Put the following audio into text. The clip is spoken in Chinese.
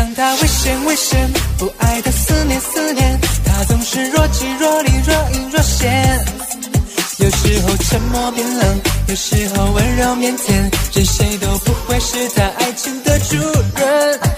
让他危险危险不爱的思念思念他总是若即若离若隐若现有时候沉默冰冷有时候温柔腼腆任谁都不会是他爱情的主人。